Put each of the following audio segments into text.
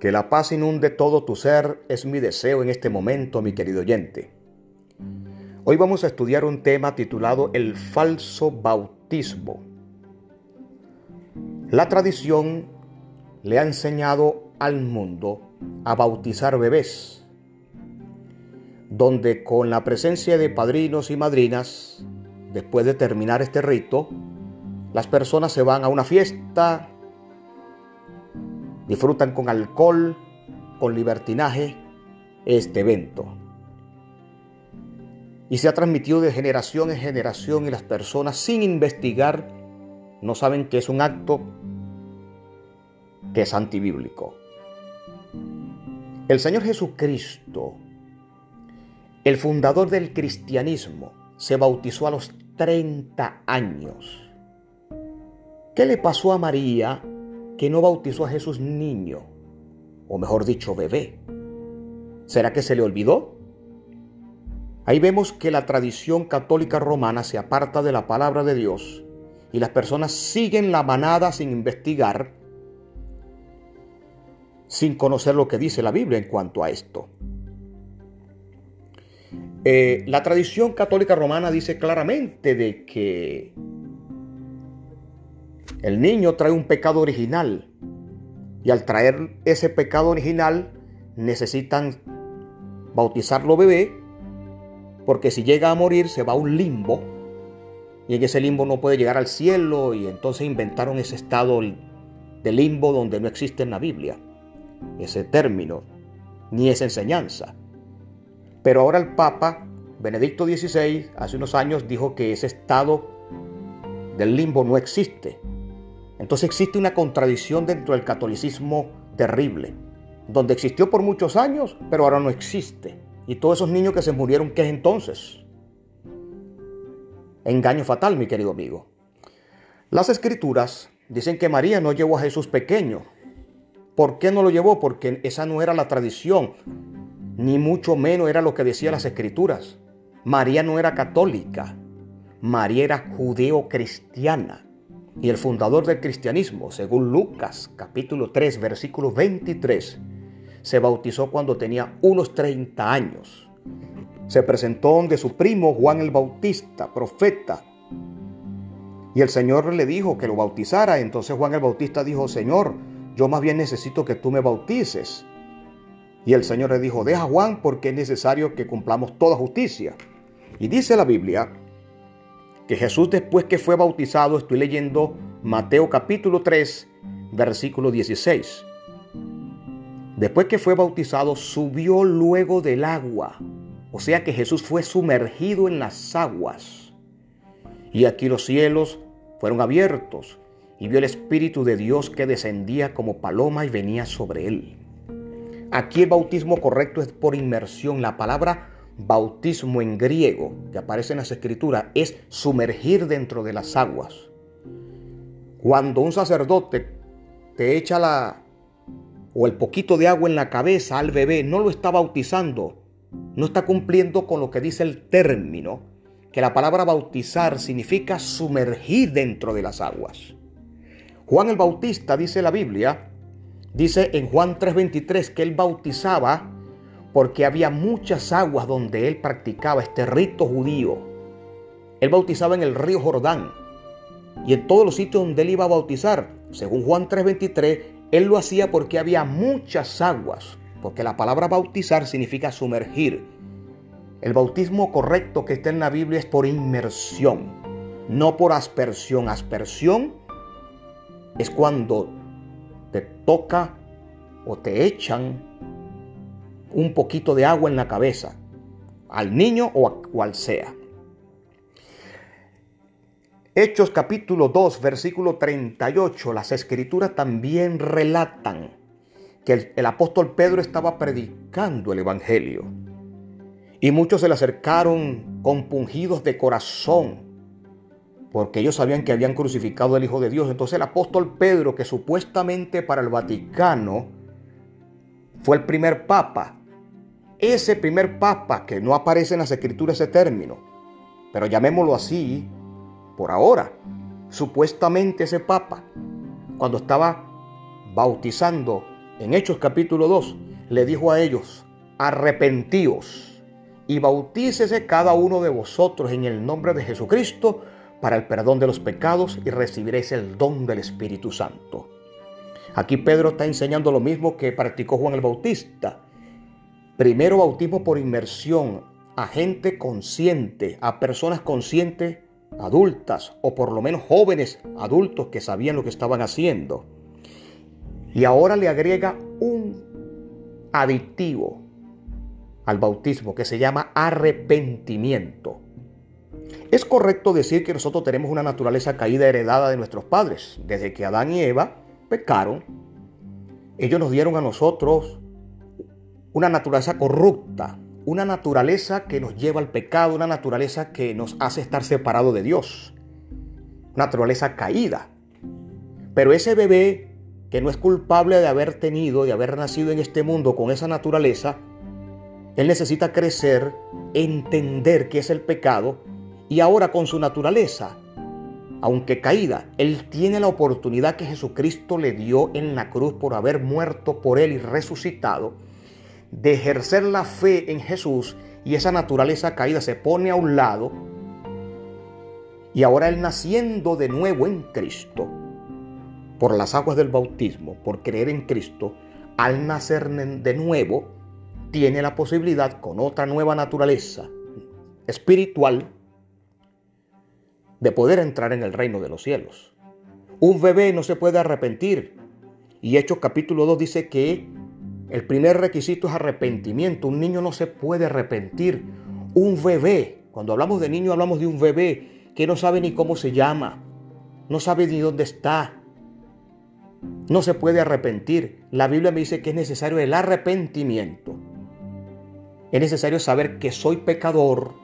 Que la paz inunde todo tu ser es mi deseo en este momento, mi querido oyente. Hoy vamos a estudiar un tema titulado El falso bautismo. La tradición le ha enseñado al mundo a bautizar bebés, donde con la presencia de padrinos y madrinas, después de terminar este rito, las personas se van a una fiesta, disfrutan con alcohol, con libertinaje este evento. Y se ha transmitido de generación en generación y las personas sin investigar no saben que es un acto que es antibíblico. El Señor Jesucristo, el fundador del cristianismo, se bautizó a los 30 años. ¿Qué le pasó a María que no bautizó a Jesús niño, o mejor dicho, bebé. ¿Será que se le olvidó? Ahí vemos que la tradición católica romana se aparta de la palabra de Dios y las personas siguen la manada sin investigar, sin conocer lo que dice la Biblia en cuanto a esto. Eh, la tradición católica romana dice claramente de que el niño trae un pecado original. Y al traer ese pecado original necesitan bautizarlo bebé porque si llega a morir se va a un limbo. Y en ese limbo no puede llegar al cielo y entonces inventaron ese estado de limbo donde no existe en la Biblia ese término ni esa enseñanza. Pero ahora el Papa Benedicto XVI hace unos años dijo que ese estado del limbo no existe entonces existe una contradicción dentro del catolicismo terrible, donde existió por muchos años, pero ahora no existe. Y todos esos niños que se murieron, ¿qué es entonces? Engaño fatal, mi querido amigo. Las escrituras dicen que María no llevó a Jesús pequeño. ¿Por qué no lo llevó? Porque esa no era la tradición, ni mucho menos era lo que decían las escrituras. María no era católica, María era judeo-cristiana y el fundador del cristianismo, según Lucas capítulo 3 versículo 23, se bautizó cuando tenía unos 30 años. Se presentó donde su primo Juan el Bautista, profeta, y el Señor le dijo que lo bautizara. Entonces Juan el Bautista dijo, Señor, yo más bien necesito que tú me bautices. Y el Señor le dijo, deja Juan porque es necesario que cumplamos toda justicia. Y dice la Biblia que Jesús después que fue bautizado, estoy leyendo Mateo capítulo 3, versículo 16. Después que fue bautizado, subió luego del agua. O sea que Jesús fue sumergido en las aguas. Y aquí los cielos fueron abiertos y vio el Espíritu de Dios que descendía como paloma y venía sobre él. Aquí el bautismo correcto es por inmersión. La palabra bautismo en griego que aparece en las escrituras es sumergir dentro de las aguas. Cuando un sacerdote te echa la o el poquito de agua en la cabeza al bebé, no lo está bautizando, no está cumpliendo con lo que dice el término, que la palabra bautizar significa sumergir dentro de las aguas. Juan el Bautista, dice la Biblia, dice en Juan 3:23 que él bautizaba porque había muchas aguas donde él practicaba este rito judío. Él bautizaba en el río Jordán y en todos los sitios donde él iba a bautizar. Según Juan 3:23, él lo hacía porque había muchas aguas, porque la palabra bautizar significa sumergir. El bautismo correcto que está en la Biblia es por inmersión, no por aspersión. Aspersión es cuando te toca o te echan un poquito de agua en la cabeza, al niño o a cual sea. Hechos capítulo 2, versículo 38, las escrituras también relatan que el, el, apóstol Pedro estaba predicando el Evangelio. Y muchos se le acercaron compungidos de corazón, porque ellos sabían que habían crucificado al Hijo de Dios. Entonces el apóstol Pedro, que supuestamente para el Vaticano fue el primer papa, ese primer papa, que no aparece en las escrituras ese término, pero llamémoslo así por ahora, supuestamente ese papa, cuando estaba bautizando en Hechos capítulo 2, le dijo a ellos, arrepentíos y bautícese cada uno de vosotros en el nombre de Jesucristo para el perdón de los pecados y recibiréis el don del Espíritu Santo. Aquí Pedro está enseñando lo mismo que practicó Juan el Bautista. Primero bautismo por inmersión a gente consciente, a personas conscientes, adultas o por lo menos jóvenes adultos que sabían lo que estaban haciendo. Y ahora le agrega un aditivo al bautismo que se llama arrepentimiento. Es correcto decir que nosotros tenemos una naturaleza caída heredada de nuestros padres. Desde que Adán y Eva pecaron, ellos nos dieron a nosotros una naturaleza corrupta, una naturaleza que nos lleva al pecado, una naturaleza que nos hace estar separados de Dios, naturaleza caída. Pero ese bebé que no es culpable de haber tenido, de haber nacido en este mundo con esa naturaleza, él necesita crecer, entender qué es el pecado y ahora con su naturaleza, aunque caída, Él tiene la oportunidad que Jesucristo le dio en la cruz por haber muerto por Él y resucitado, de ejercer la fe en Jesús y esa naturaleza caída se pone a un lado y ahora Él naciendo de nuevo en Cristo, por las aguas del bautismo, por creer en Cristo, al nacer de nuevo, tiene la posibilidad con otra nueva naturaleza espiritual de poder entrar en el reino de los cielos. Un bebé no se puede arrepentir. Y Hechos capítulo 2 dice que el primer requisito es arrepentimiento. Un niño no se puede arrepentir. Un bebé, cuando hablamos de niño hablamos de un bebé que no sabe ni cómo se llama, no sabe ni dónde está. No se puede arrepentir. La Biblia me dice que es necesario el arrepentimiento. Es necesario saber que soy pecador,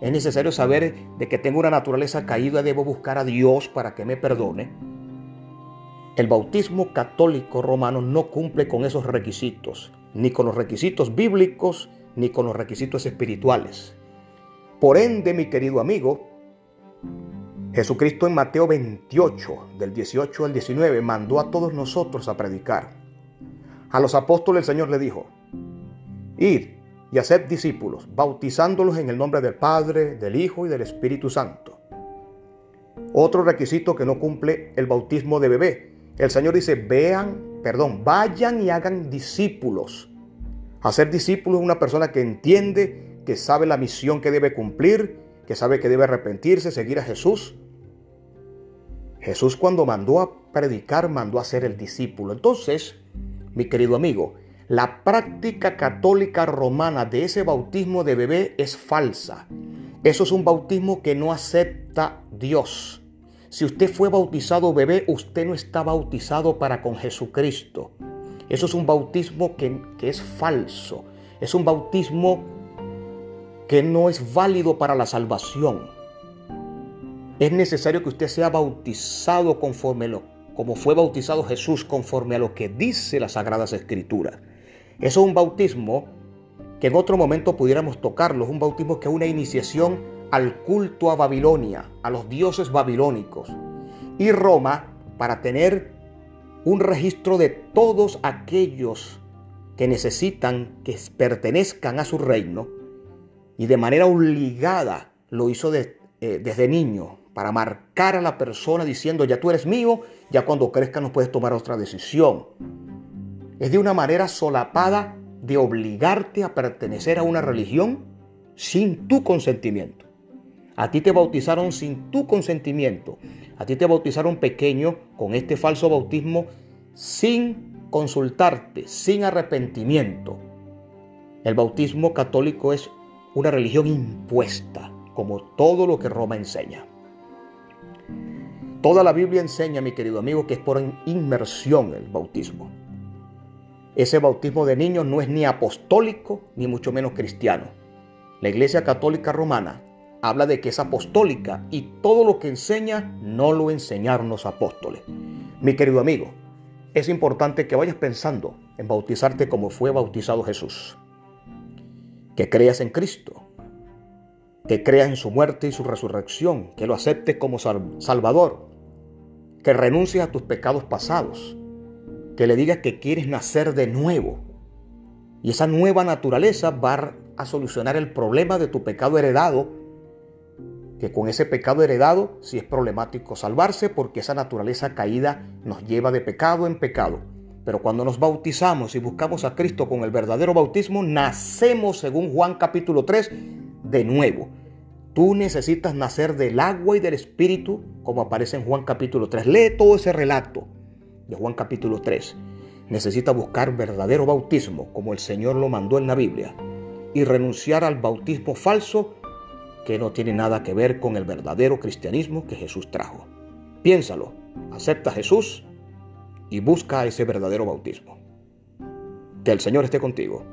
es necesario saber de que tengo una naturaleza caída, debo buscar a Dios para que me perdone. El bautismo católico romano no cumple con esos requisitos, ni con los requisitos bíblicos, ni con los requisitos espirituales. Por ende, mi querido amigo, Jesucristo en Mateo 28, del 18 al 19, mandó a todos nosotros a predicar. A los apóstoles el Señor le dijo, id y hacer discípulos, bautizándolos en el nombre del Padre, del Hijo y del Espíritu Santo. Otro requisito que no cumple el bautismo de bebé. El Señor dice, vean, perdón, vayan y hagan discípulos. Hacer discípulos es una persona que entiende, que sabe la misión que debe cumplir, que sabe que debe arrepentirse, seguir a Jesús. Jesús cuando mandó a predicar, mandó a ser el discípulo. Entonces, mi querido amigo, la práctica católica romana de ese bautismo de bebé es falsa. Eso es un bautismo que no acepta Dios. Si usted fue bautizado bebé, usted no está bautizado para con Jesucristo. Eso es un bautismo que, que es falso. Es un bautismo que no es válido para la salvación. Es necesario que usted sea bautizado conforme lo, como fue bautizado Jesús, conforme a lo que dice las Sagradas Escrituras. Eso es un bautismo que en otro momento pudiéramos tocarlo. Es un bautismo que es una iniciación al culto a Babilonia, a los dioses babilónicos. Y Roma, para tener un registro de todos aquellos que necesitan que pertenezcan a su reino, y de manera obligada lo hizo eh, desde niño, para marcar a la persona diciendo, ya tú eres mío, ya cuando crezca no puedes tomar otra decisión es de una manera solapada de obligarte a pertenecer a una religión sin tu consentimiento. A ti te bautizaron sin tu consentimiento. A ti te bautizaron pequeño con este falso bautismo sin consultarte, sin arrepentimiento. El bautismo católico es una religión impuesta, como todo lo que Roma enseña. Toda la Biblia enseña, mi querido amigo, que es por inmersión el bautismo. Ese bautismo de niños no es ni apostólico ni mucho menos cristiano. La Iglesia Católica Romana habla de que es apostólica y todo lo que enseña no lo enseñaron los apóstoles. Mi querido amigo, es importante que vayas pensando en bautizarte como fue bautizado Jesús. Que creas en Cristo, que creas en su muerte y su resurrección, que lo aceptes como Salvador, que renuncies a tus pecados pasados, que le digas que quieres nacer de nuevo. Y esa nueva naturaleza va a solucionar el problema de tu pecado heredado, que con ese pecado heredado sí es problemático salvarse porque esa naturaleza caída nos lleva de pecado en pecado. Pero cuando nos bautizamos y buscamos a Cristo con el verdadero bautismo, nacemos, según Juan capítulo 3, de nuevo. Tú necesitas nacer del agua y del espíritu, como aparece en Juan capítulo 3. Lee todo ese relato de Juan capítulo 3. Necesitas buscar verdadero bautismo, como el Señor lo mandó en la Biblia, y renunciar al bautismo falso que no tiene nada que ver con el verdadero cristianismo que Jesús trajo. Piénsalo, acepta a Jesús y busca ese verdadero bautismo. Que el Señor esté contigo.